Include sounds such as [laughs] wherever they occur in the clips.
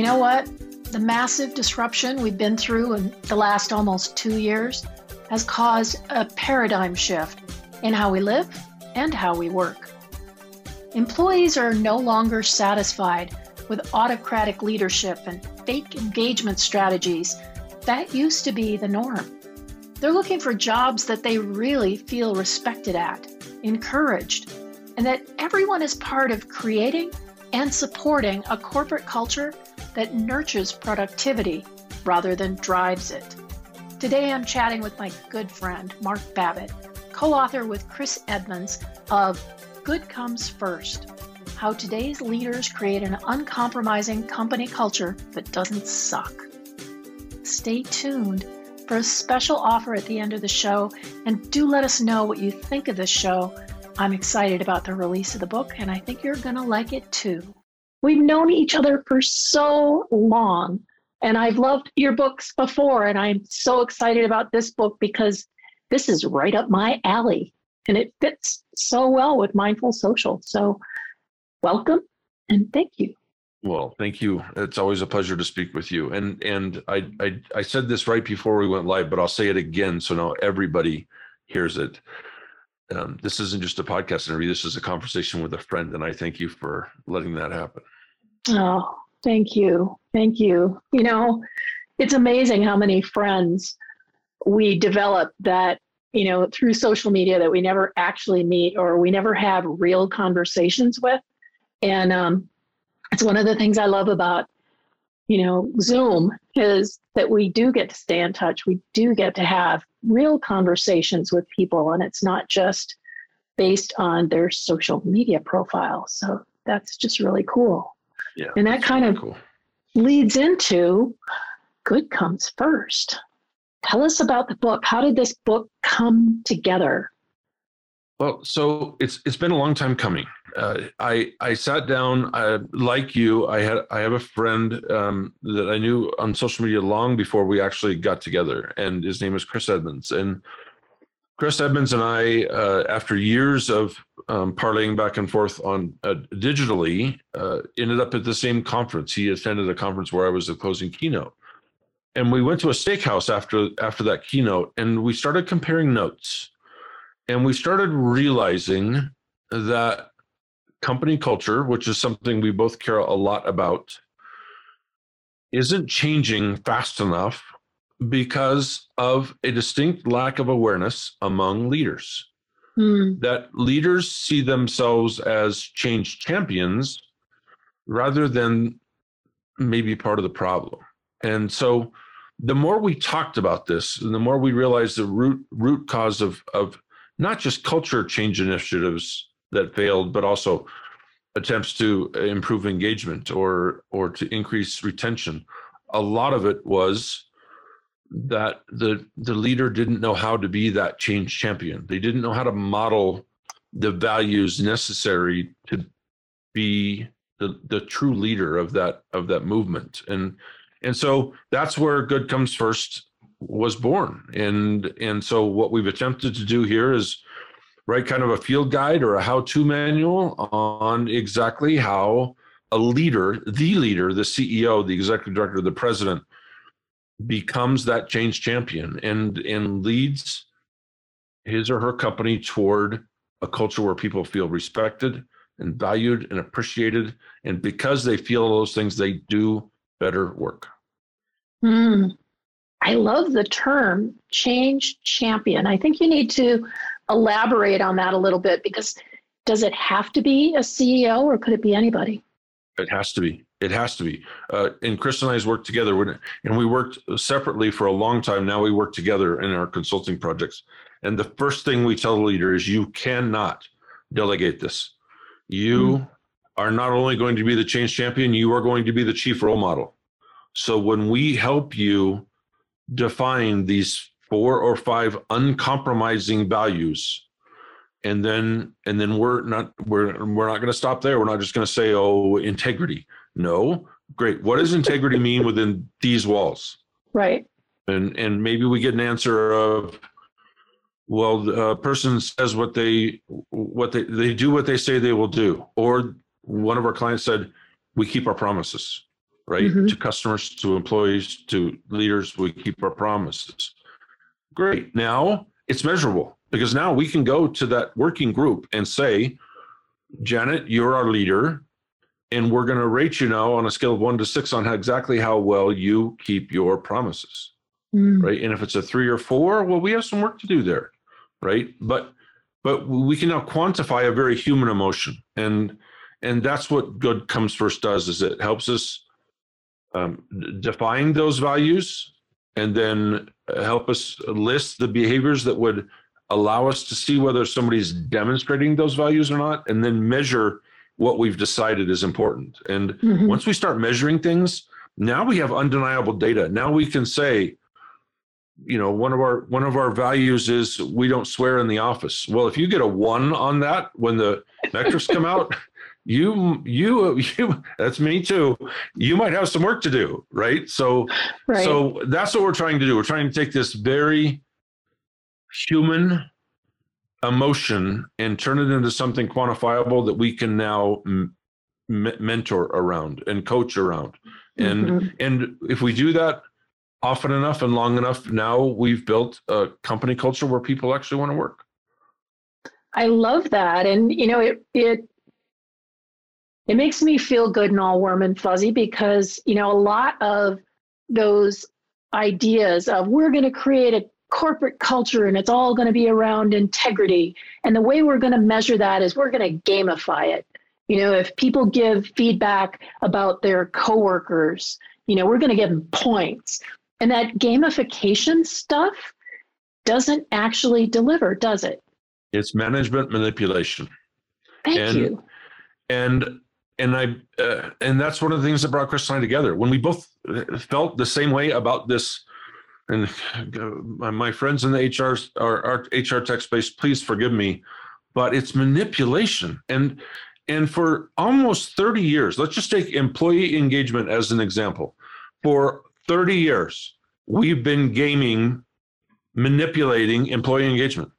You know what? The massive disruption we've been through in the last almost two years has caused a paradigm shift in how we live and how we work. Employees are no longer satisfied with autocratic leadership and fake engagement strategies. That used to be the norm. They're looking for jobs that they really feel respected at, encouraged, and that everyone is part of creating and supporting a corporate culture that nurtures productivity rather than drives it. Today I'm chatting with my good friend, Mark Babbitt, co author with Chris Edmonds of Good Comes First How Today's Leaders Create an Uncompromising Company Culture That Doesn't Suck. Stay tuned for a special offer at the end of the show, and do let us know what you think of this show. I'm excited about the release of the book, and I think you're going to like it too. We've known each other for so long, and I've loved your books before, and I'm so excited about this book because this is right up my alley and it fits so well with mindful social. So, welcome and thank you. Well, thank you. It's always a pleasure to speak with you. And and I I, I said this right before we went live, but I'll say it again so now everybody hears it. Um, this isn't just a podcast interview. This is a conversation with a friend, and I thank you for letting that happen. Oh, thank you, thank you. You know, it's amazing how many friends we develop that you know through social media that we never actually meet or we never have real conversations with, and um, it's one of the things I love about you know Zoom is that we do get to stay in touch. We do get to have real conversations with people, and it's not just based on their social media profile. So that's just really cool. Yeah, and that kind really of cool. leads into good comes first. Tell us about the book. How did this book come together? Well, so it's it's been a long time coming. Uh, I I sat down, uh, like you. I had I have a friend um, that I knew on social media long before we actually got together, and his name is Chris Edmonds. And Chris Edmonds and I, uh, after years of um, parlaying back and forth on uh, digitally, uh, ended up at the same conference. He attended a conference where I was the closing keynote, and we went to a steakhouse after after that keynote, and we started comparing notes and we started realizing that company culture, which is something we both care a lot about, isn't changing fast enough because of a distinct lack of awareness among leaders. Hmm. That leaders see themselves as change champions rather than maybe part of the problem. And so the more we talked about this, and the more we realized the root root cause of of not just culture change initiatives that failed, but also attempts to improve engagement or or to increase retention. A lot of it was that the the leader didn't know how to be that change champion. They didn't know how to model the values necessary to be the the true leader of that of that movement. And and so that's where good comes first was born and and so what we've attempted to do here is write kind of a field guide or a how-to manual on exactly how a leader the leader the ceo the executive director the president becomes that change champion and and leads his or her company toward a culture where people feel respected and valued and appreciated and because they feel those things they do better work Hmm. I love the term change champion. I think you need to elaborate on that a little bit because does it have to be a CEO or could it be anybody? It has to be. It has to be. Uh, and Chris and I's worked together, and we worked separately for a long time. Now we work together in our consulting projects. And the first thing we tell the leader is you cannot delegate this. You Mm. are not only going to be the change champion, you are going to be the chief role model. So when we help you define these four or five uncompromising values, and then and then we're not we're we're not going to stop there. We're not just going to say oh integrity. No, great. What does integrity mean within these walls? Right. And and maybe we get an answer of well the person says what they what they they do what they say they will do or one of our clients said we keep our promises right? Mm-hmm. To customers, to employees, to leaders, we keep our promises. Great. Now it's measurable because now we can go to that working group and say, Janet, you're our leader, and we're going to rate you now on a scale of one to six on how, exactly how well you keep your promises. Mm. Right. And if it's a three or four, well, we have some work to do there. Right. But but we can now quantify a very human emotion and and that's what good comes first does is it helps us um, define those values and then help us list the behaviors that would allow us to see whether somebody's demonstrating those values or not and then measure what we've decided is important. And mm-hmm. once we start measuring things now we have undeniable data. Now we can say you know one of our one of our values is we don't swear in the office. Well if you get a one on that when the metrics come out [laughs] you you you that's me too you might have some work to do right so right. so that's what we're trying to do we're trying to take this very human emotion and turn it into something quantifiable that we can now m- mentor around and coach around and mm-hmm. and if we do that often enough and long enough, now we've built a company culture where people actually want to work. I love that. And you know, it it it makes me feel good and all warm and fuzzy because, you know, a lot of those ideas of we're going to create a corporate culture and it's all going to be around integrity. And the way we're going to measure that is we're going to gamify it. You know, if people give feedback about their coworkers, you know, we're going to give them points. And that gamification stuff doesn't actually deliver, does it? It's management manipulation. Thank and, you. And and I uh, and that's one of the things that brought Chris and I together when we both felt the same way about this. And my friends in the HR our, our HR tech space, please forgive me, but it's manipulation. And and for almost 30 years, let's just take employee engagement as an example. For 30 years, we've been gaming, manipulating employee engagement.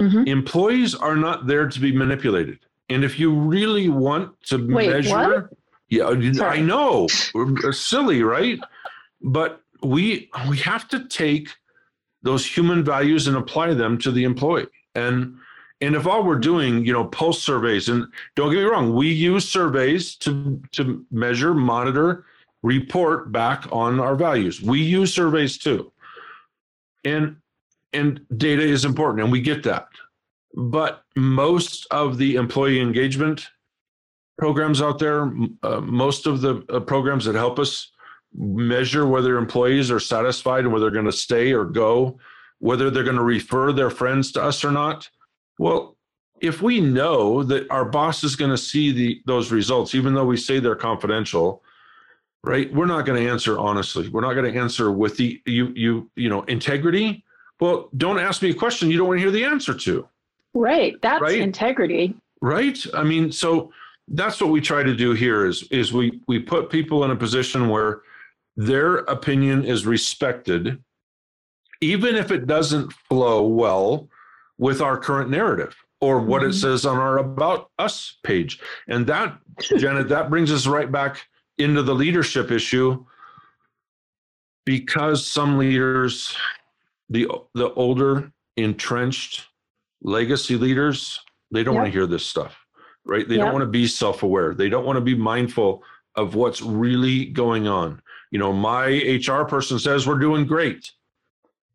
Mm-hmm. Employees are not there to be manipulated. And if you really want to Wait, measure, what? yeah, Sorry. I know, [laughs] silly, right? But we we have to take those human values and apply them to the employee. And and if all we're doing, you know, pulse surveys, and don't get me wrong, we use surveys to to measure, monitor, report back on our values. We use surveys too. And and data is important and we get that. But most of the employee engagement programs out there, uh, most of the uh, programs that help us measure whether employees are satisfied and whether they're going to stay or go, whether they're going to refer their friends to us or not. Well, if we know that our boss is going to see the those results, even though we say they're confidential, right we're not going to answer honestly. We're not going to answer with the you you you know integrity. Well don't ask me a question you don't want to hear the answer to right that's right? integrity right i mean so that's what we try to do here is is we we put people in a position where their opinion is respected even if it doesn't flow well with our current narrative or what mm-hmm. it says on our about us page and that janet that brings us right back into the leadership issue because some leaders, the the older entrenched legacy leaders, they don't yep. want to hear this stuff, right? They yep. don't want to be self-aware. They don't want to be mindful of what's really going on. You know, my HR person says we're doing great.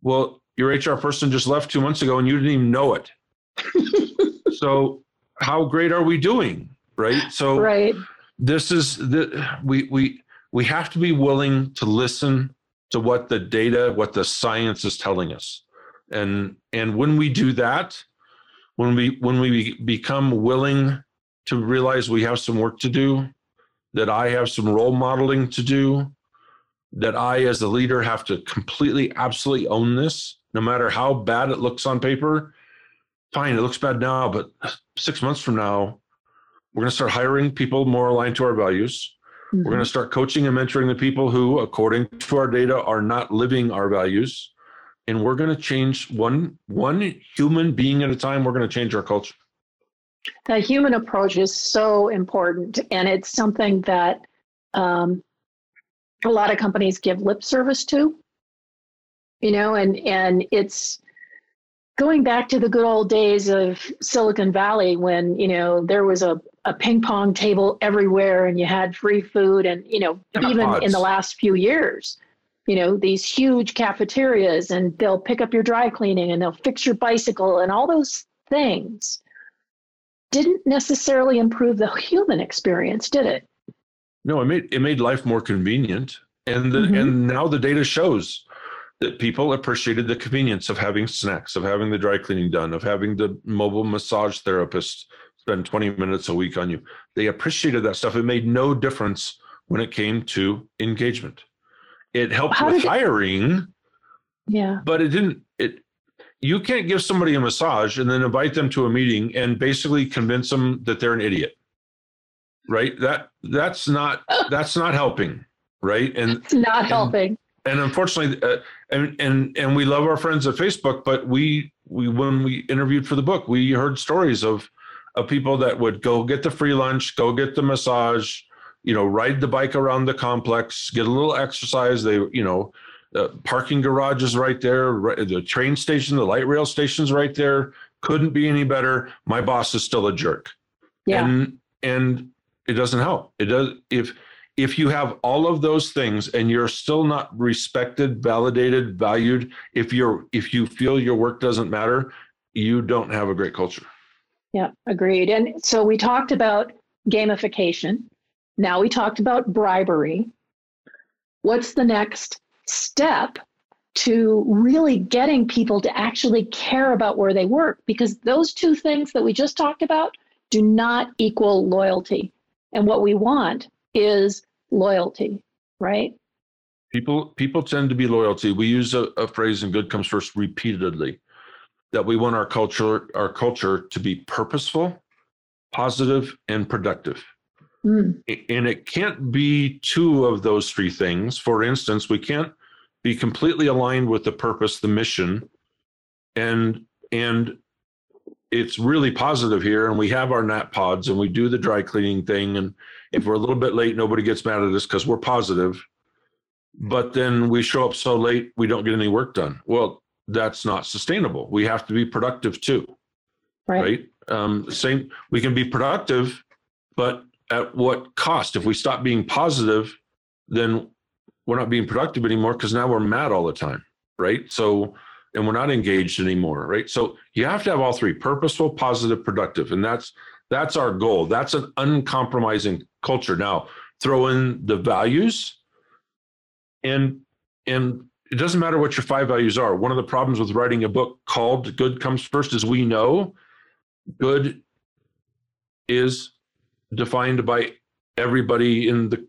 Well, your HR person just left two months ago and you didn't even know it. [laughs] so how great are we doing? Right. So right this is the we we we have to be willing to listen to what the data what the science is telling us and and when we do that when we when we become willing to realize we have some work to do that i have some role modeling to do that i as the leader have to completely absolutely own this no matter how bad it looks on paper fine it looks bad now but 6 months from now we're going to start hiring people more aligned to our values. Mm-hmm. We're going to start coaching and mentoring the people who, according to our data, are not living our values. And we're going to change one one human being at a time. We're going to change our culture. The human approach is so important, and it's something that um, a lot of companies give lip service to. You know, and and it's going back to the good old days of Silicon Valley when, you know, there was a, a ping pong table everywhere and you had free food and, you know, yeah, even odds. in the last few years, you know, these huge cafeterias and they'll pick up your dry cleaning and they'll fix your bicycle and all those things didn't necessarily improve the human experience, did it? No, it made it made life more convenient. And the, mm-hmm. and now the data shows that people appreciated the convenience of having snacks, of having the dry cleaning done, of having the mobile massage therapist spend 20 minutes a week on you. They appreciated that stuff. It made no difference when it came to engagement. It helped How with hiring. It, yeah. But it didn't it you can't give somebody a massage and then invite them to a meeting and basically convince them that they're an idiot. Right? That that's not [laughs] that's not helping, right? And it's not and, helping and unfortunately, uh, and and and we love our friends at Facebook, but we we when we interviewed for the book, we heard stories of of people that would go get the free lunch, go get the massage, you know, ride the bike around the complex, get a little exercise. They, you know, the parking garage is right there, right, the train station, the light rail station's right there. Couldn't be any better. My boss is still a jerk. Yeah. And and it doesn't help. It does if if you have all of those things and you're still not respected validated valued if you're if you feel your work doesn't matter you don't have a great culture yeah agreed and so we talked about gamification now we talked about bribery what's the next step to really getting people to actually care about where they work because those two things that we just talked about do not equal loyalty and what we want is loyalty, right? People people tend to be loyalty. We use a, a phrase in good comes first repeatedly that we want our culture our culture to be purposeful, positive, and productive. Mm. And it can't be two of those three things. For instance, we can't be completely aligned with the purpose, the mission, and and it's really positive here and we have our nap pods and we do the dry cleaning thing and if we're a little bit late nobody gets mad at us because we're positive but then we show up so late we don't get any work done well that's not sustainable we have to be productive too right, right? Um, same we can be productive but at what cost? If we stop being positive then we're not being productive anymore because now we're mad all the time right? So and we're not engaged anymore right? So you have to have all three purposeful positive productive. And that's that's our goal. That's an uncompromising culture. Now throw in the values and and it doesn't matter what your five values are. One of the problems with writing a book called good comes first is we know good is defined by everybody in the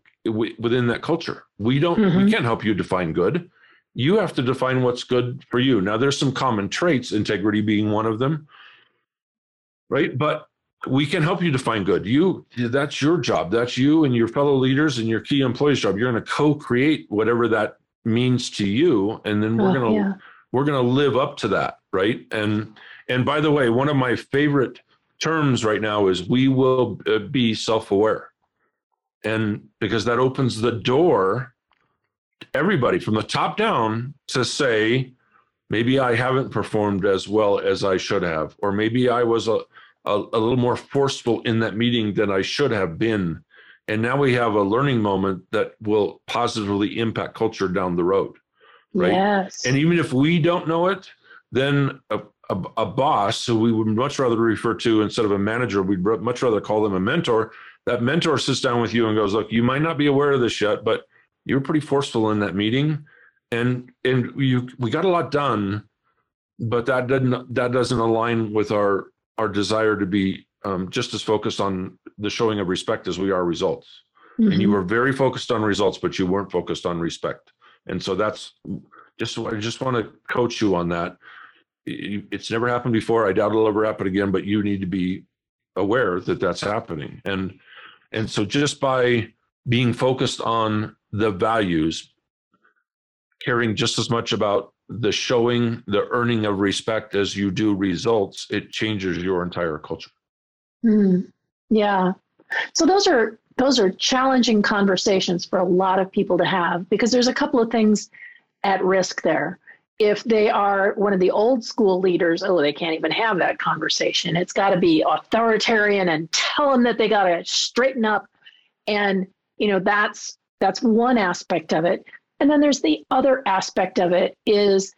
within that culture we don't mm-hmm. we can't help you define good you have to define what's good for you. Now, there's some common traits, integrity being one of them, right? But we can help you define good. You that's your job. That's you and your fellow leaders and your key employees' job. You're going to co-create whatever that means to you, and then we're oh, going to yeah. we're going to live up to that, right? And and by the way, one of my favorite terms right now is we will uh, be self-aware, and because that opens the door everybody from the top down to say, maybe I haven't performed as well as I should have, or maybe I was a, a, a, little more forceful in that meeting than I should have been. And now we have a learning moment that will positively impact culture down the road. Right. Yes. And even if we don't know it, then a, a, a boss who we would much rather refer to instead of a manager, we'd much rather call them a mentor. That mentor sits down with you and goes, Look, you might not be aware of this yet, but you were pretty forceful in that meeting, and and you we got a lot done, but that doesn't that doesn't align with our our desire to be um, just as focused on the showing of respect as we are results. Mm-hmm. And you mm-hmm. were very focused on results, but you weren't focused on respect. And so that's just I just want to coach you on that. It's never happened before. I doubt it'll ever happen again. But you need to be aware that that's happening. And and so just by being focused on the values, caring just as much about the showing, the earning of respect as you do results, it changes your entire culture. Mm, yeah. So those are those are challenging conversations for a lot of people to have because there's a couple of things at risk there. If they are one of the old school leaders, oh, they can't even have that conversation. It's got to be authoritarian and tell them that they got to straighten up. And, you know, that's that's one aspect of it. And then there's the other aspect of it is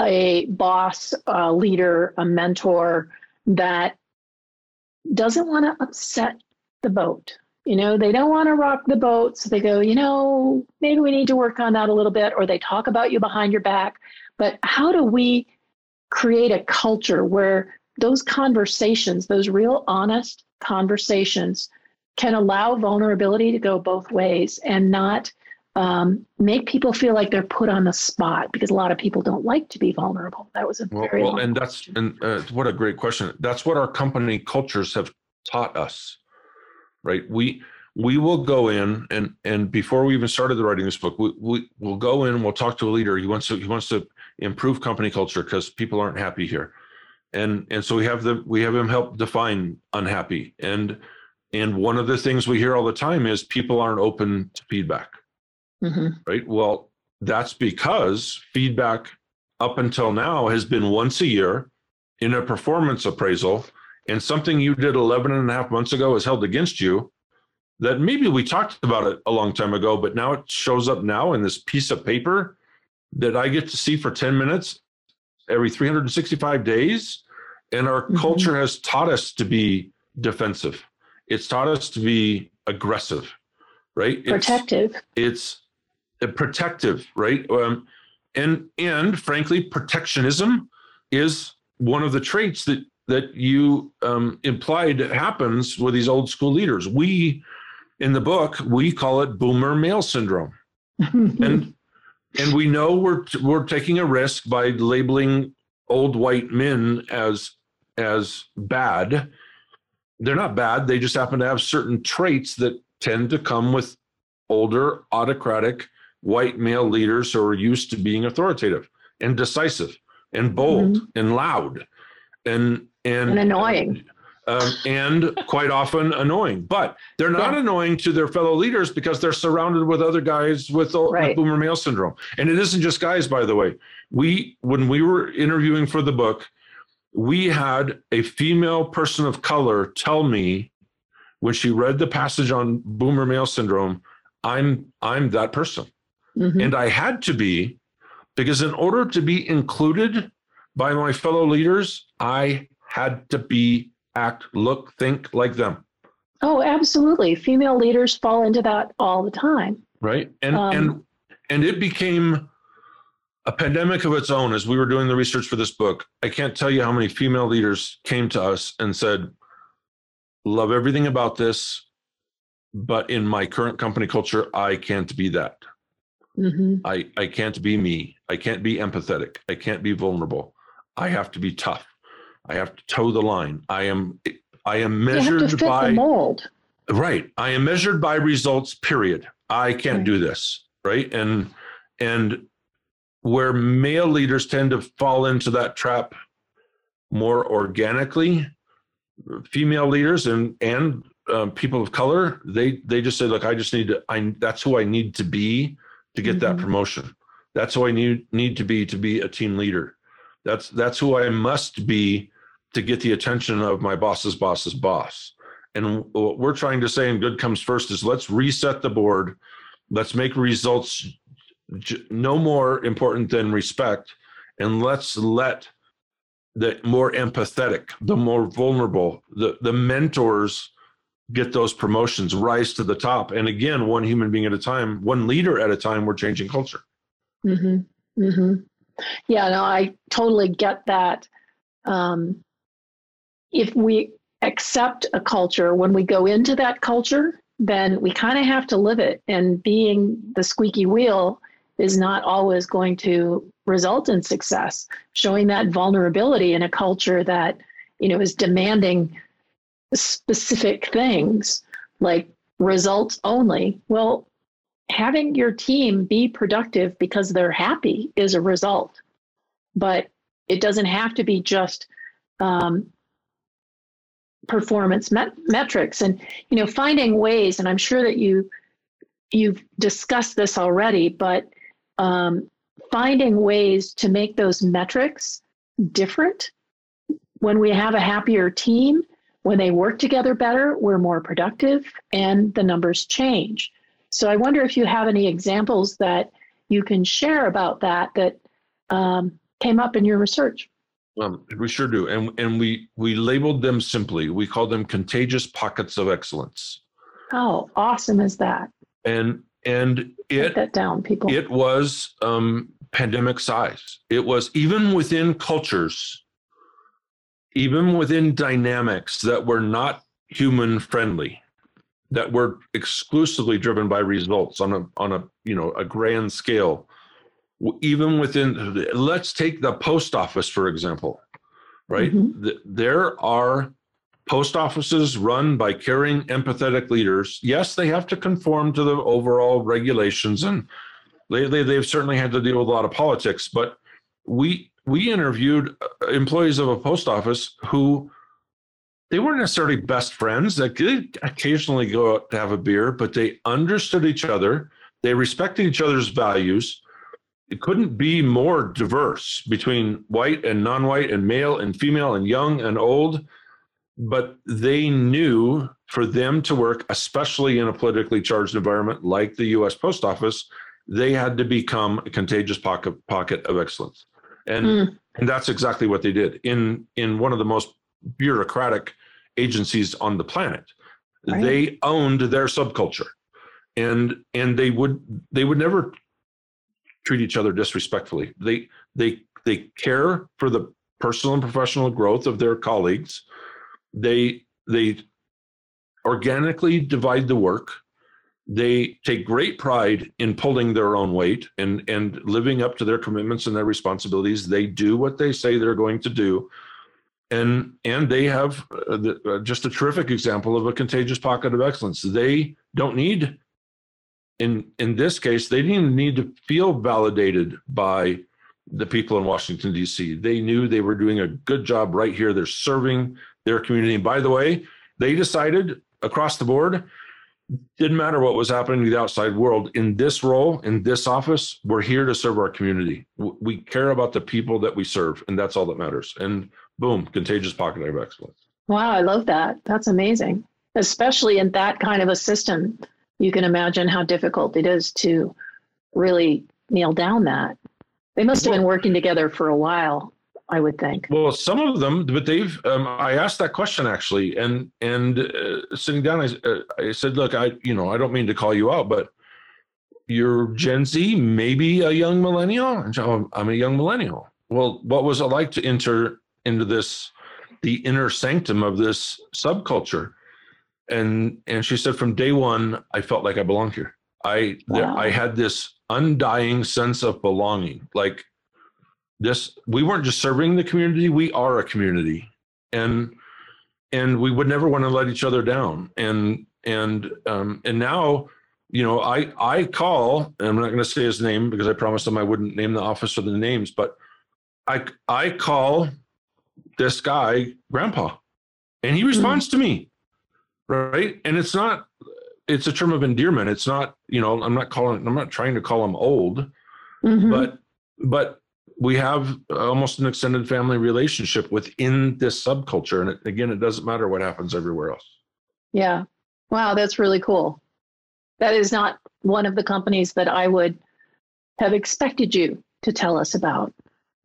a boss, a leader, a mentor that doesn't want to upset the boat. You know, they don't want to rock the boat. So they go, you know, maybe we need to work on that a little bit, or they talk about you behind your back. But how do we create a culture where those conversations, those real honest conversations, can allow vulnerability to go both ways and not um, make people feel like they're put on the spot because a lot of people don't like to be vulnerable. That was a well, very well and that's and uh, what a great question. That's what our company cultures have taught us, right? We we will go in and and before we even started the writing this book, we, we will go in. We'll talk to a leader. He wants to he wants to improve company culture because people aren't happy here, and and so we have the we have him help define unhappy and and one of the things we hear all the time is people aren't open to feedback mm-hmm. right? Well, that's because feedback up until now has been once a year in a performance appraisal, and something you did 11 and a half months ago is held against you. That maybe we talked about it a long time ago, but now it shows up now in this piece of paper that I get to see for 10 minutes every 365 days. And our mm-hmm. culture has taught us to be defensive. It's taught us to be aggressive, right? Protective. It's, it's protective, right? Um, and and frankly, protectionism is one of the traits that that you um, implied happens with these old school leaders. We, in the book, we call it boomer male syndrome, [laughs] and and we know we're we're taking a risk by labeling old white men as as bad. They're not bad. They just happen to have certain traits that tend to come with older autocratic white male leaders who are used to being authoritative and decisive and bold mm-hmm. and loud and and, and annoying. Um, and quite often annoying, but they're not yeah. annoying to their fellow leaders because they're surrounded with other guys with, right. with boomer male syndrome. And it isn't just guys, by the way. We, when we were interviewing for the book, we had a female person of color tell me when she read the passage on boomer male syndrome, I'm I'm that person. Mm-hmm. And I had to be, because in order to be included by my fellow leaders, I had to be, act, look, think like them. Oh, absolutely. Female leaders fall into that all the time. Right. And um, and and it became a pandemic of its own as we were doing the research for this book. I can't tell you how many female leaders came to us and said, Love everything about this, but in my current company culture, I can't be that. Mm-hmm. I, I can't be me. I can't be empathetic. I can't be vulnerable. I have to be tough. I have to toe the line. I am I am measured by mold. Right. I am measured by results, period. I can't right. do this. Right. And and where male leaders tend to fall into that trap more organically, female leaders and and um, people of color, they they just say, look, I just need to. I that's who I need to be to get mm-hmm. that promotion. That's who I need need to be to be a team leader. That's that's who I must be to get the attention of my boss's boss's boss. And what we're trying to say in good comes first is let's reset the board. Let's make results no more important than respect. And let's let the more empathetic, the more vulnerable, the, the mentors get those promotions, rise to the top. And again, one human being at a time, one leader at a time, we're changing culture. Mm-hmm. Mm-hmm. Yeah, no, I totally get that. Um, if we accept a culture, when we go into that culture, then we kind of have to live it. And being the squeaky wheel is not always going to result in success. Showing that vulnerability in a culture that, you know, is demanding specific things like results only. Well, having your team be productive because they're happy is a result, but it doesn't have to be just um, performance met- metrics. And you know finding ways and i'm sure that you you've discussed this already but um, finding ways to make those metrics different. When we have a happier team when they work together better we're more productive and the numbers change. So i wonder if you have any examples that you can share about that that um, came up in your research um, we sure do, and and we we labeled them simply. We called them contagious pockets of excellence. How awesome is that? And and it Write that down, people. It was um, pandemic size. It was even within cultures, even within dynamics that were not human friendly, that were exclusively driven by results on a on a you know a grand scale even within let's take the post office for example right? Mm-hmm. there are post offices run by caring empathetic leaders. Yes they have to conform to the overall regulations and lately they've certainly had to deal with a lot of politics but we we interviewed uh, employees of a post office who they weren't necessarily best friends. They could occasionally go out to have a beer but they understood each other. They respected each other's values it couldn't be more diverse between white and non-white and male and female and young and old but they knew for them to work especially in a politically charged environment like the US post office they had to become a contagious pocket pocket of excellence and mm. and that's exactly what they did in in one of the most bureaucratic agencies on the planet right. they owned their subculture and and they would they would never treat each other disrespectfully. They they they care for the personal and professional growth of their colleagues. They they organically divide the work. They take great pride in pulling their own weight and and living up to their commitments and their responsibilities. They do what they say they're going to do. And and they have uh, uh, just a terrific example of a contagious pocket of excellence. They don't need in in this case, they didn't need to feel validated by the people in Washington D.C. They knew they were doing a good job right here. They're serving their community. And by the way, they decided across the board didn't matter what was happening to the outside world in this role in this office we're here to serve our community we care about the people that we serve and that's all that matters and boom contagious pocket of excellence wow i love that that's amazing especially in that kind of a system you can imagine how difficult it is to really nail down that. They must have been working together for a while, I would think. Well, some of them, but they've. Um, I asked that question actually, and and uh, sitting down, I, uh, I said, look, I you know I don't mean to call you out, but you're Gen Z, maybe a young millennial. And so I'm a young millennial. Well, what was it like to enter into this, the inner sanctum of this subculture? And and she said from day one i felt like i belonged here. I wow. i had this undying sense of belonging. Like this we weren't just serving the community we are a community. And and we would never want to let each other down. And and um and now you know i i call i'm not going to say his name because i promised him i wouldn't name the office or the names but i i call this guy grandpa and he responds mm-hmm. to me right? And it's not it's a term of endearment. It's not, you know, I'm not calling I'm not trying to call them old, mm-hmm. but but we have almost an extended family relationship within this subculture and it, again it doesn't matter what happens everywhere else. Yeah. Wow, that's really cool. That is not one of the companies that I would have expected you to tell us about.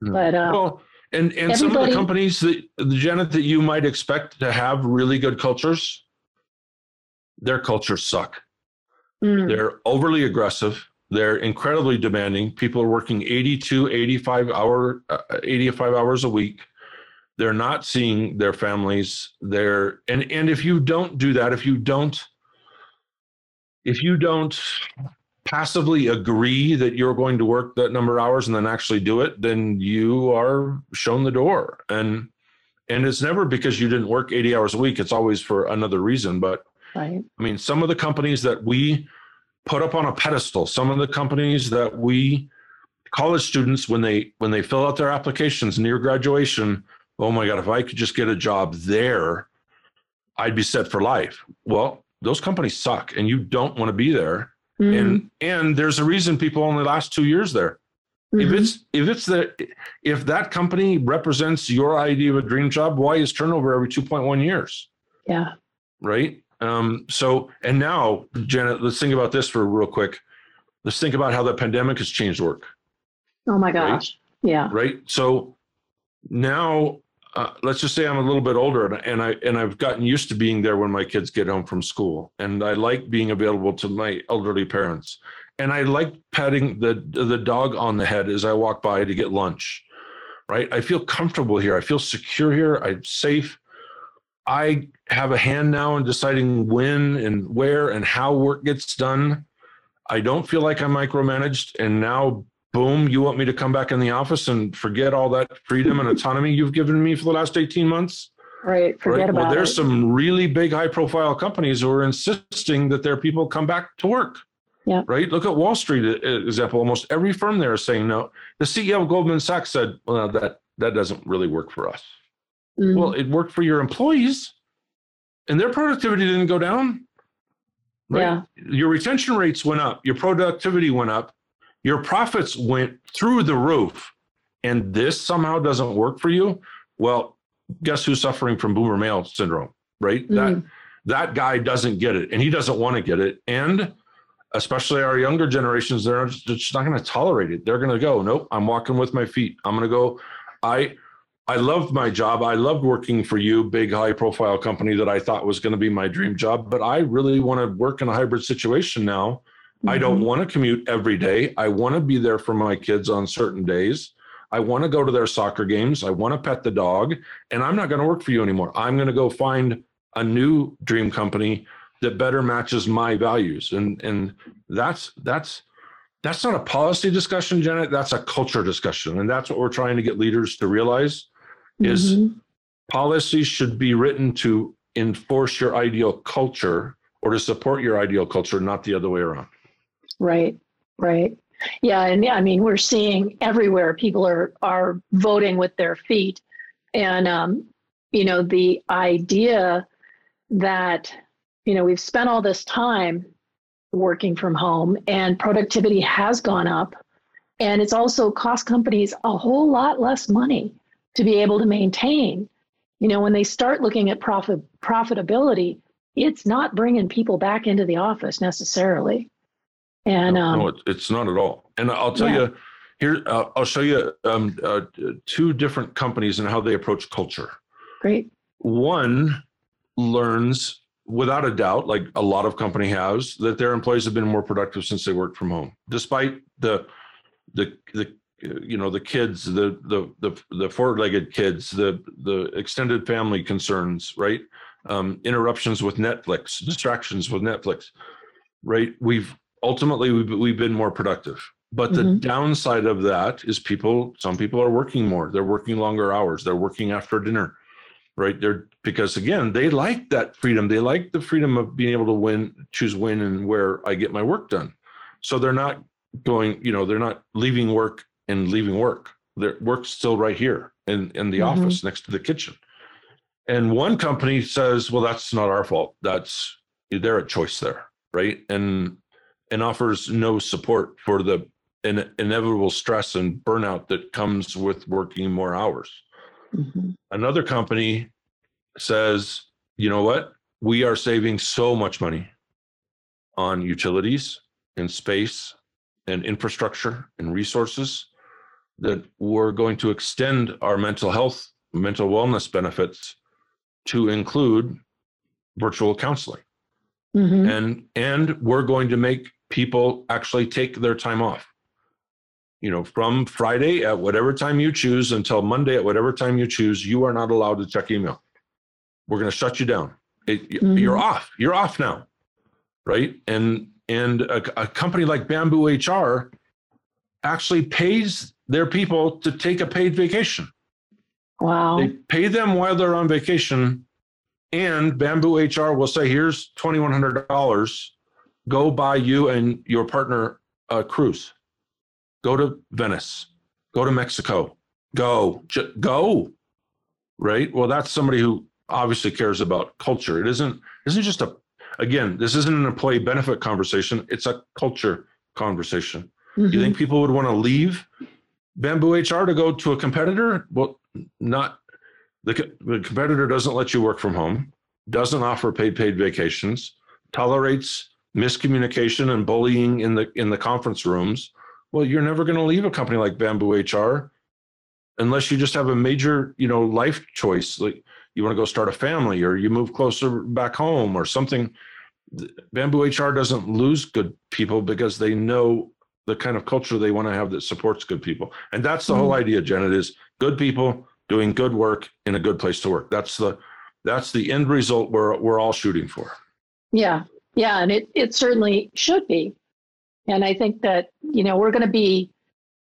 Mm. But uh, well, and and some of the companies that the Janet that you might expect to have really good cultures their cultures suck. Mm. They're overly aggressive. They're incredibly demanding. People are working 82, 85 hour, uh, 85 hours a week. They're not seeing their families. They're and and if you don't do that, if you don't, if you don't passively agree that you're going to work that number of hours and then actually do it, then you are shown the door. And and it's never because you didn't work 80 hours a week. It's always for another reason. But Right. I mean, some of the companies that we put up on a pedestal, some of the companies that we college students when they when they fill out their applications near graduation, oh my God, if I could just get a job there, I'd be set for life. Well, those companies suck and you don't want to be there. Mhm. And and there's a reason people only last two years there. If Mhm. it's if it's the if that company represents your idea of a dream job, why is turnover every 2.1 years? yeah. Right. Um, so and now, Janet, let's think about this for real quick. Let's think about how the pandemic has changed work. Oh my Right. gosh. Yeah. right? So now, uh, let's just say I'm a little bit older, and, and I and I've gotten used to being there when my kids get home from school, and I like being available to my elderly parents, and I like patting the the dog on the head as I walk by to get lunch, right? I feel comfortable here. I feel secure here. I'm safe. I have a hand now in deciding when and where and how work gets done. I don't feel like I'm micromanaged. And now, boom, you want me to come back in the office and forget all that freedom and autonomy you've given me for the last 18 months? Right. Forget right? about well, there's it. some really big high profile companies who are insisting that their people come back to work. Yeah. Right. Look at Wall Street example. Almost every firm there is saying no. The CEO of Goldman Sachs said, well, that, that doesn't really work for us. Mhm. Well, it worked for your employees and their productivity didn't go down. Right? Yeah. Your retention rates went up, your productivity went up, your profits went through the roof, and this somehow doesn't work for you. Well, guess who's suffering from boomer male syndrome, right? That Mm. that guy doesn't get it and he doesn't want to get it. And especially our younger generations, they're just not going to tolerate it. They're going to go, nope, I'm walking with my feet. I'm going to go. I I loved my job. I loved working for you, big high profile company that I thought was going to be my dream job. But I really want to work in a hybrid situation now. I don't Mhm. want to commute every day. I want to be there for my kids on certain days. I want to go to their soccer games. I want to pet the dog. And I'm not going to work for you anymore. I'm going to go find a new dream company that better matches my values. And and that's that's that's not a policy discussion, Janet. That's a culture discussion. And that's what we're trying to get leaders to realize is Mhm. policies should be written to enforce your ideal culture or to support your ideal culture, not the other way around. Right, right. Yeah, and yeah, I mean, we're seeing everywhere people are are voting with their feet, and um, you know, the idea that you know we've spent all this time working from home and productivity has gone up, and it's also cost companies a whole lot less money to be able to maintain. You know, when they start looking at profit profitability, it's not bringing people back into the office necessarily. And no, um, no, it, it's not at all. And I'll tell Yeah. you here, uh, I'll show you um, uh, two different companies and how they approach culture. great. One learns without a doubt, like a lot of company has, that their employees have been more productive since they worked from home, despite the the the you know the kids, the the the the four-legged kids, the the extended family concerns, right? Um, interruptions with Netflix, distractions with Netflix, right? We've ultimately we've, we've been more productive. But the Mhm. downside of that is people, some people are working more. They're working longer hours. They're working after dinner right they're because again they like that freedom they like the freedom of being able to win choose when and where i get my work done so they're not going you know they're not leaving work and leaving work their work's still right here in in the Mhm. office next to the kitchen and one company says well that's not our fault that's they're a choice there right and and offers no support for the in, inevitable stress and burnout that comes with working more hours Mhm. another company says, you know what? We are saving so much money on utilities and space and infrastructure and resources that we're going to extend our mental health, mental wellness benefits to include virtual counseling. Mhm. And and we're going to make people actually take their time off. You know, from Friday at whatever time you choose until Monday at whatever time you choose, you are not allowed to check email. We're going to shut you down. It, Mhm. You're off. You're off now, right? And and a, a company like Bamboo HR actually pays their people to take a paid vacation. Wow. They pay them while they're on vacation, and Bamboo HR will say, "Here's twenty one hundred dollars. Go buy you and your partner a cruise. Go to Venice. Go to Mexico. Go, J- go." Right. Well, that's somebody who obviously cares about culture. It isn't isn't just a again, this isn't an employee benefit conversation. It's a culture conversation. Mm-hmm. You think people would want to leave Bamboo HR to go to a competitor? Well, not the, the competitor doesn't let you work from home, doesn't offer paid paid vacations, tolerates miscommunication and bullying in the in the conference rooms. Well, you're never going to leave a company like Bamboo HR unless you just have a major, you know, life choice. Like you want to go start a family or you move closer back home or something. Bamboo HR doesn't lose good people because they know the kind of culture they want to have that supports good people. And that's the mm-hmm. whole idea, Janet, is good people doing good work in a good place to work. That's the that's the end result we're we're all shooting for. Yeah. Yeah. And it it certainly should be. And I think that, you know, we're going to be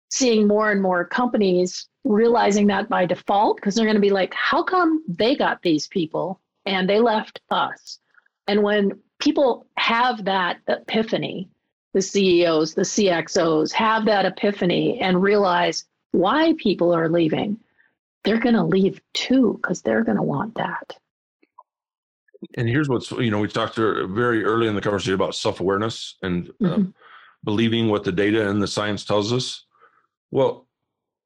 seeing more and more companies realizing that by default because they're going to be like, how come they got these people and they left us? And when people have that epiphany, the CEOs, the CXOs have that epiphany and realize why people are leaving, they're going to leave too because they're going to want that. And here's what's, you know, we talked very early in the conversation about self awareness and uh, mm-hmm. believing what the data and the science tells us. Well,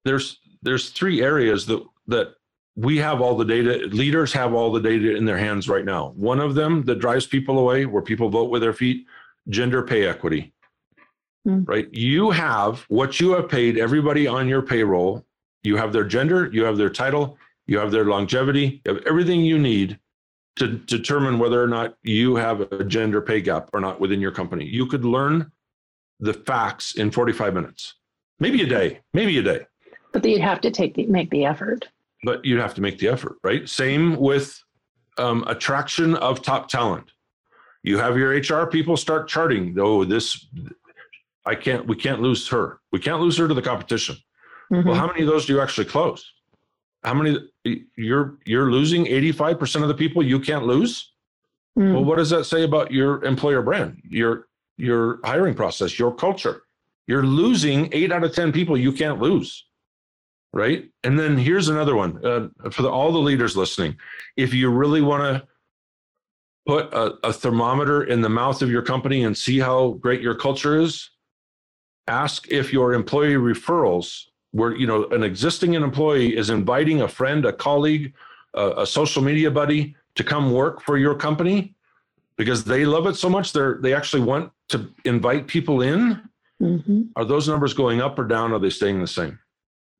there's there's three areas that that we have all the data leaders have all the data in their hands right now one of them that drives people away where people vote with their feet gender pay equity mm. right you have what you have paid everybody on your payroll you have their gender you have their title you have their longevity you have everything you need to determine whether or not you have a gender pay gap or not within your company you could learn the facts in 45 minutes maybe a day maybe a day but you'd have to take the, make the effort. But you'd have to make the effort, right? Same with um, attraction of top talent. You have your HR people start charting. Oh, this I can't. We can't lose her. We can't lose her to the competition. Mm-hmm. Well, how many of those do you actually close? How many? You're you're losing eighty five percent of the people you can't lose. Mm. Well, what does that say about your employer brand, your your hiring process, your culture? You're losing eight out of ten people you can't lose right? And then here's another one uh, for the, all the leaders listening. If you really want to put a, a, thermometer in the mouth of your company and see how great your culture is, ask if your employee referrals, where you know an existing employee is inviting a friend, a colleague, a, a social media buddy to come work for your company because they love it so much they're they actually want to invite people in. Mm-hmm. Are those numbers going up or down? Are they staying the same?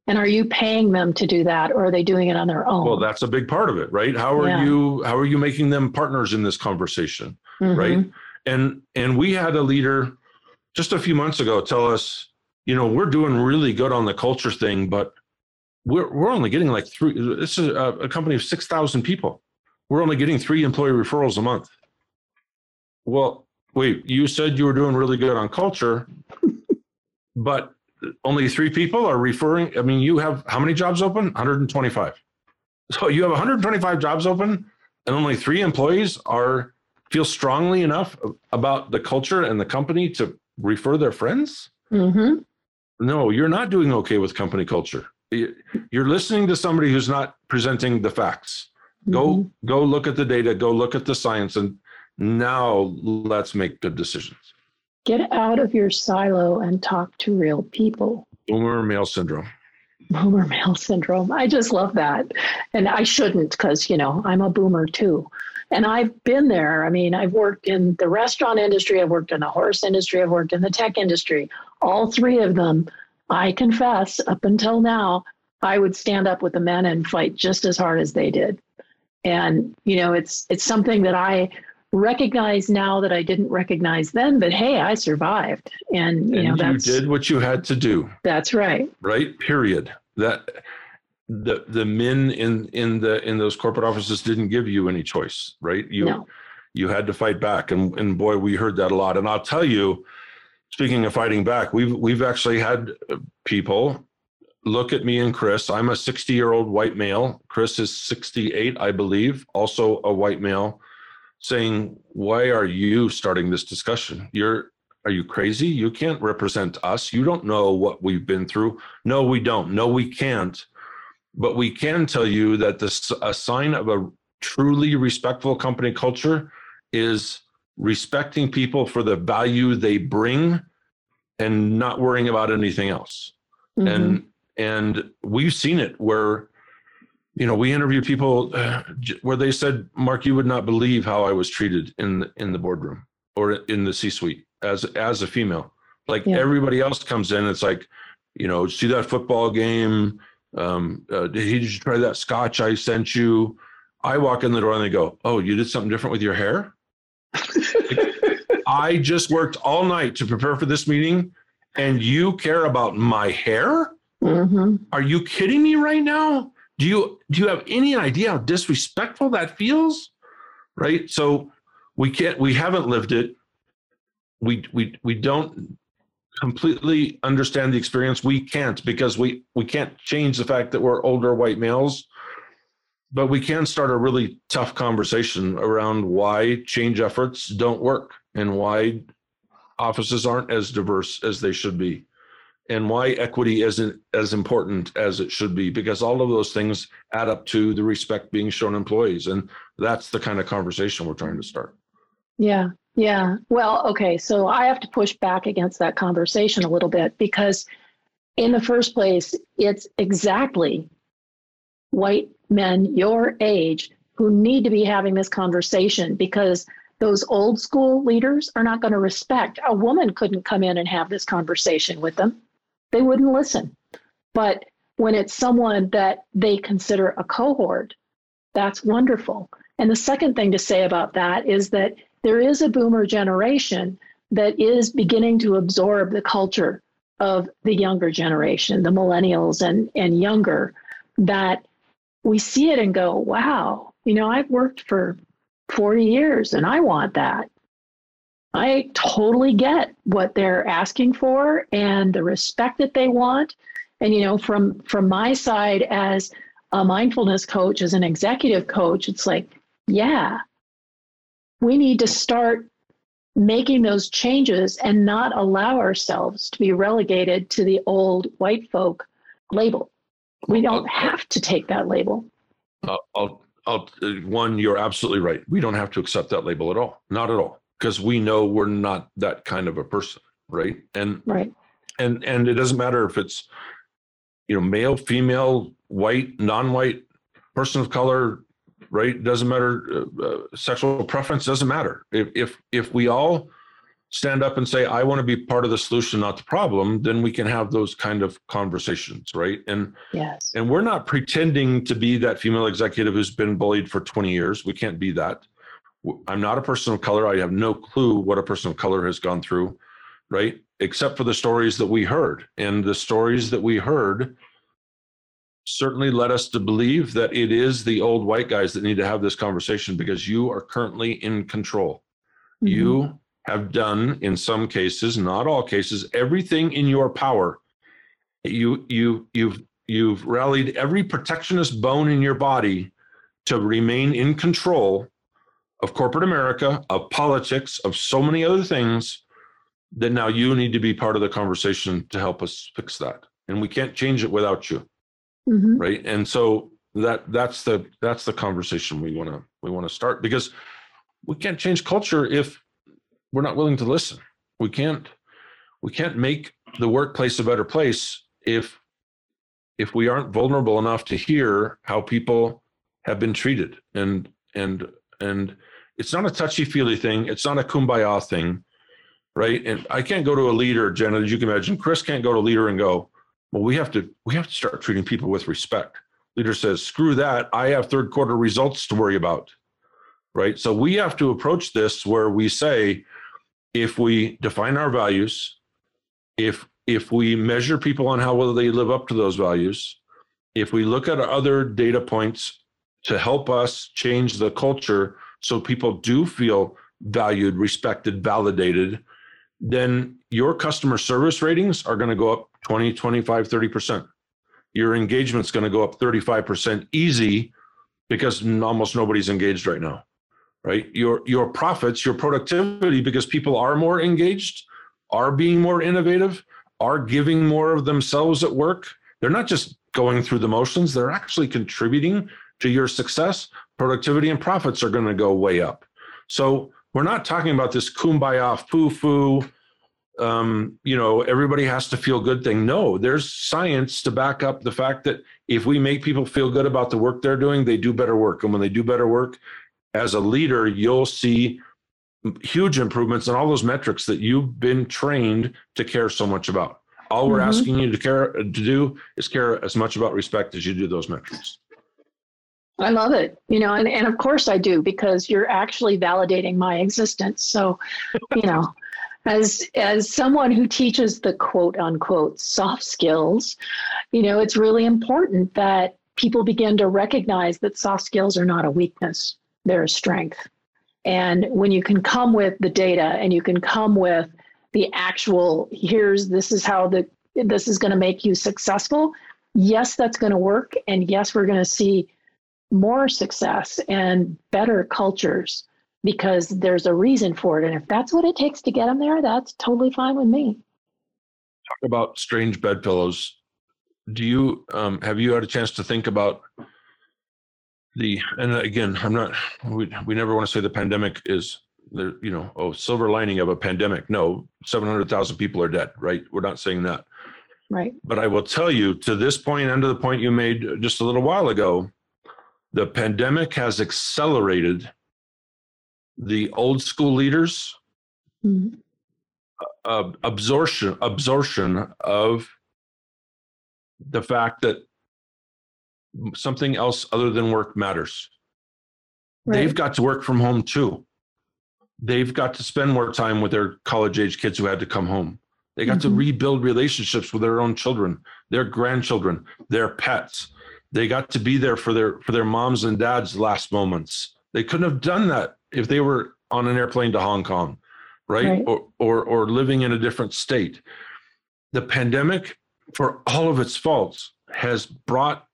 And are you paying them to do that or are they doing it on their own? Well, that's a big part of it, right? How are yeah. you how are you making them partners in this conversation? Mm-hmm. Right? And and we had a leader just a few months ago tell us, you know, we're doing really good on the culture thing, but we're we're only getting like three this is a, a company of 6,000 people. We're only getting 3 employee referrals a month. Well, wait, you said you were doing really good on culture, [laughs] but only three people are referring. I mean, you have how many jobs open? 125. So you have 125 jobs open, and only three employees are feel strongly enough about the culture and the company to refer their friends. Mm-hmm. No, you're not doing okay with company culture. You're listening to somebody who's not presenting the facts. Mm-hmm. Go go look at the data. Go look at the science, and now let's make good decisions. Get out of your silo and talk to real people. Boomer male syndrome. Boomer male syndrome. I just love that. And I shouldn't because, you know, I'm a boomer too. And I've been there. I mean, I've worked in the restaurant industry, I've worked in the horse industry, I've worked in the tech industry. All three of them, I confess, up until now, I would stand up with the men and fight just as hard as they did. And, you know, it's it's something that I recognize now that I didn't recognize then, but hey, I survived. And you and know, that's, you did what you had to do. That's right. Right. Period. That the the men in in the in those corporate offices didn't give you any choice, right? You no. you had to fight back. And and boy, we heard that a lot. And I'll tell you, speaking of fighting back, we've we've actually had uh, people look at me and Chris. I'm a 60 year old white male. Chris is 68, I believe, also a white male saying, "Why are you starting this discussion? You're are you crazy? You can't represent us. You don't know what we've been through. No, we don't. No, we can't. But we can tell you that this a sign of a truly respectful company culture is respecting people for the value they bring and not worrying about anything else. Mm-hmm. And and we've seen it where you know we interview people uh, where they said mark you would not believe how i was treated in the, in the boardroom or in the c suite as as a female like yeah. everybody else comes in it's like you know see that football game um, uh, did, he, did you try that scotch i sent you i walk in the door and they go oh you did something different with your hair [laughs] I just worked all night to prepare for this meeting, and you care about my hair? Mm-hmm. Are you kidding me right now? Do you do you have any idea how disrespectful that feels? Right. So we can't. We haven't lived it. We we we don't completely understand the experience. We can't because we we can't change the fact that we're older white males. But we can start a really tough conversation around why change efforts don't work and why offices aren't as diverse as they should be. And why equity isn't as important as it should be because all of those things add up to the respect being shown employees. And that's the kind of conversation we're trying to start. Yeah yeah well okay so i have to push back against that conversation a little bit because in the first place it's exactly white men your age who need to be having this conversation because those old school leaders are not going to respect. A woman couldn't come in and have this conversation with them, they wouldn't listen. But when it's someone that they consider a cohort, that's wonderful. And the second thing to say about that is that there is a boomer generation that is beginning to absorb the culture of the younger generation, the millennials and, and younger, that we see it and go, wow, you know, I've worked for 40 years and I want that. I totally get what they're asking for and the respect that they want. And you know, from from my side as a mindfulness coach, as an executive coach, it's like, yeah, we need to start making those changes and not allow ourselves to be relegated to the old white folk label. We don't have to take that label. Uh, I'll, I'll, one, you're absolutely right. We don't have to accept that label at all. Not at all. Because we know we're not that kind of a person. Right. And, right. And, and it doesn't matter if it's, you know, male, female, white, non-white, person of color, right? Doesn't matter. Uh, uh, sexual preference doesn't matter. If, if, if we all stand up and say, I want to be part of the solution, not the problem, then we can have those kind of conversations, right? And yes. and we're not pretending to be that female executive who's been bullied for 20 years. We can't be that. I'm not a person of color. I have no clue what a person of color has gone through, right? Except for the stories that we heard. And the stories that we heard certainly led us to believe that it is the old white guys that need to have this conversation because you are currently in control. Mm-hmm. You have done in some cases, not all cases, everything in your power. You you you've you've rallied every protectionist bone in your body to remain in control of corporate America, of politics, of so many other things that now you need to be part of the conversation to help us fix that. And we can't change it without you. Mm-hmm. Right. And so that that's the that's the conversation we want to we want to start because we can't change culture if we're not willing to listen. We can't we can't make the workplace a better place if if we aren't vulnerable enough to hear how people have been treated and and and it's not a touchy feely thing it's not a kumbaya thing right and i can't go to a leader janet as you can imagine chris can't go to a leader and go well we have to we have to start treating people with respect. Leader says screw that. I have third quarter results to worry about. Right? So we have to approach this where we say if we define our values, if if we measure people on how well they live up to those values, if we look at other data points to help us change the culture so people do feel valued, respected, validated, then your customer service ratings are going to go up 20, 25, 30%. Your engagement's going to go up 35% easy because almost nobody's engaged right now right? Your your profits, your productivity, because people are more engaged, are being more innovative, are giving more of themselves at work. They're not just going through the motions; they're actually contributing to your success. productivity and profits are going to go way up. So we're not talking about this kumbaya foo foo, um, you know, everybody has to feel good thing. No, there's science to back up the fact that if we make people feel good about the work they're doing, they do better work. And when they do better work, as a leader, you'll see huge improvements in all those metrics that you've been trained to care so much about. All we're mm-hmm. asking you to care to do is care as much about respect as you do those metrics. I love it. You know, and, and of course I do because you're actually validating my existence. So, you know, as as someone who teaches the quote unquote soft skills, you know, it's really important that people begin to recognize that soft skills are not a weakness, they're a strength. And when you can come with the data and you can come with the actual here's this is how the this is going to make you successful, yes, that's going to work and yes, we're going to see more success and better cultures because there's a reason for it. And if that's what it takes to get them there, that's totally fine with me. Talk about strange bedfellows. Do you um, have you had a chance to think about the and again i'm not we, we never want to say the pandemic is the you know oh silver lining of a pandemic no 700000 people are dead right we're not saying that right but i will tell you to this point and to the point you made just a little while ago the pandemic has accelerated the old school leaders mm-hmm. uh, absorption absorption of the fact that something else other than work matters right. they've got to work from home too they've got to spend more time with their college age kids who had to come home they got mm-hmm. to rebuild relationships with their own children their grandchildren their pets they got to be there for their for their moms and dads last moments they couldn't have done that if they were on an airplane to hong kong right, right. Or, or or living in a different state. The pandemic for all of its faults has brought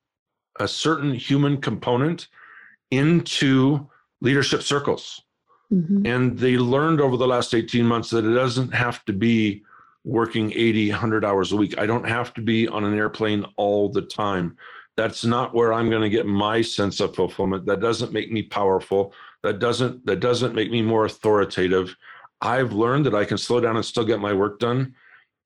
a certain human component into leadership circles. Mm-hmm. and they learned over the last 18 months that it doesn't have to be working 80 100 hours a week. I don't have to be on an airplane all the time. That's not where i'm going to get my sense of fulfillment. That doesn't make me powerful that doesn't that doesn't make me more authoritative i've learned that i can slow down and still get my work done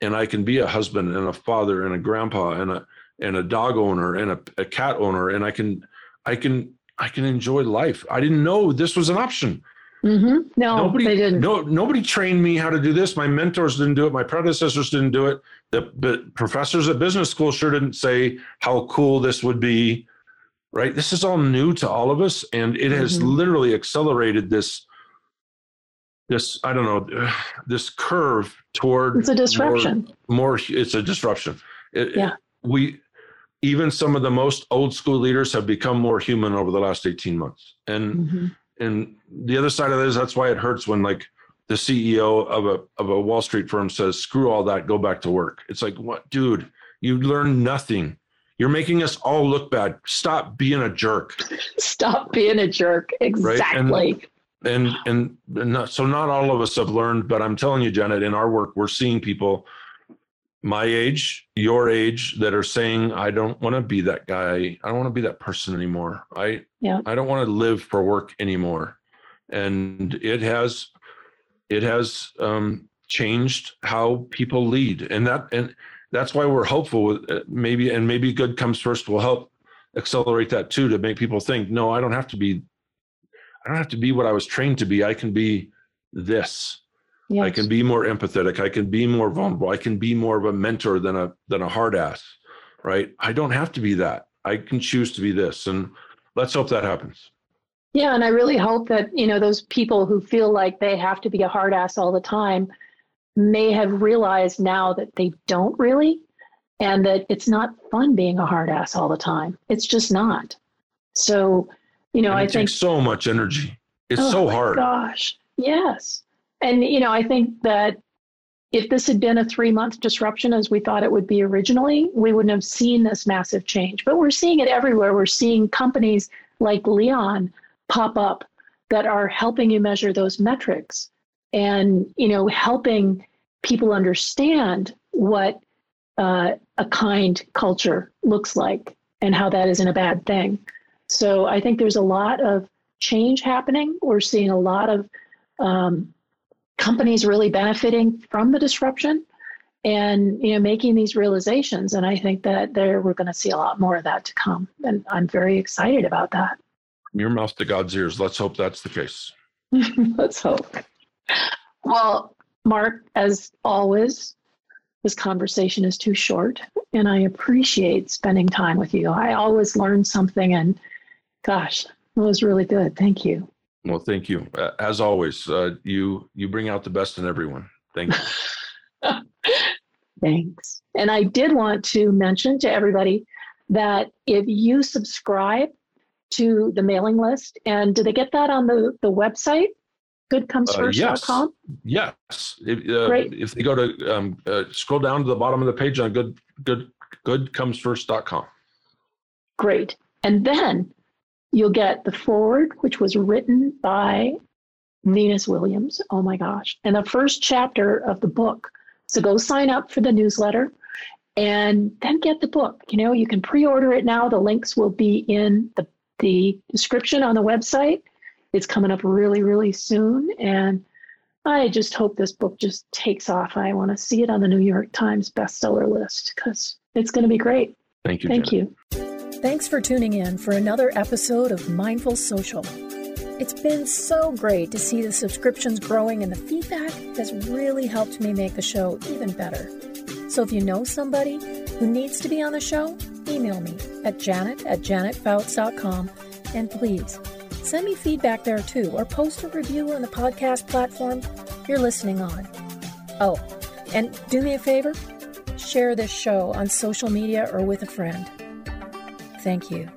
and i can be a husband and a father and a grandpa and a and a dog owner and a, a cat owner and i can i can i can enjoy life i didn't know this was an option Mm-hmm. No, nobody, they didn't. No, nobody trained me how to do this. My mentors didn't do it. My predecessors didn't do it. The, the professors at business school sure didn't say how cool this would be. Right? This is all new to all of us, and it has mm-hmm. literally accelerated this. This I don't know, [sighs] this curve toward. It's a disruption. More, more it's a disruption. It, yeah. We even some of the most old school leaders have become more human over the last 18 months and mm-hmm and the other side of this, that's why it hurts when like the CEO of a of a Wall Street firm says, "Screw all that, go back to work." It's like, what, dude? You learn nothing. You're making us all look bad. Stop being a jerk. Stop being a jerk. Exactly. Right? And, and and, not, so not all of us have learned, but I'm telling you, Janet, in our work, we're seeing people my age, your age, that are saying, I don't want to be that guy. I don't want to be that person anymore. I yeah. I don't want to live for work anymore. And it has it has um, changed how people lead. And that and that's why we're hopeful with uh, maybe and maybe good comes first will help accelerate that too to make people think, no, I don't have to be I don't have to be what I was trained to be. I can be this Yes. I can be more empathetic. I can be more vulnerable. I can be more of a mentor than a than a hard ass, right? I don't have to be that. I can choose to be this, and let's hope that happens. Yeah, and I really hope that you know those people who feel like they have to be a hard ass all the time may have realized now that they don't really, and that it's not fun being a hard ass all the time. It's just not. So, you know, I think so much energy. It's oh so hard. Gosh, yes. And, you know, I think that if this had been a three month disruption as we thought it would be originally, we wouldn't have seen this massive change. But we're seeing it everywhere. We're seeing companies like Leon pop up that are helping you measure those metrics and, you know, helping people understand what uh, a kind culture looks like and how that isn't a bad thing. So I think there's a lot of change happening. We're seeing a lot of um, companies really benefiting from the disruption and you know making these realizations. And i think that there we're going to see a lot more of that to come. And i'm very excited about that. From your mouth to god's ears let's hope that's the case. [laughs] Let's hope well mark as always this conversation is too short and i appreciate spending time with you. I always learn something and gosh it was really good. Thank you. Well thank you. As always uh, you you bring out the best in everyone. Thank you. [laughs] Thanks. And I did want to mention to everybody that if you subscribe to the mailing list, and do they get that on the, the website? Goodcomesfirst.com? Uh, yes. yes. If, uh, Great. if they go to um, uh, scroll down to the bottom of the page on good, good, goodcomesfirst.com. Great. And then you'll get the forward, which was written by Venus Williams. Oh my gosh. And the first chapter of the book so go sign up for the newsletter and then get the book. You know, you can pre-order it now. The links will be in the, the description on the website. It's coming up really, really soon. And I just hope this book just takes off. I want to see it on the New York Times bestseller list because it's going to be great. Thank you. Thank Janet. you. Thanks for tuning in for another episode of Mindful Social. It's been so great to see the subscriptions growing, and the feedback has really helped me make the show even better. So if you know somebody who needs to be on the show, email me at janet at janetfouts.com and please send me feedback there too, or post a review on the podcast platform you're listening on. Oh, and do me a favor share this show on social media or with a friend. Thank you.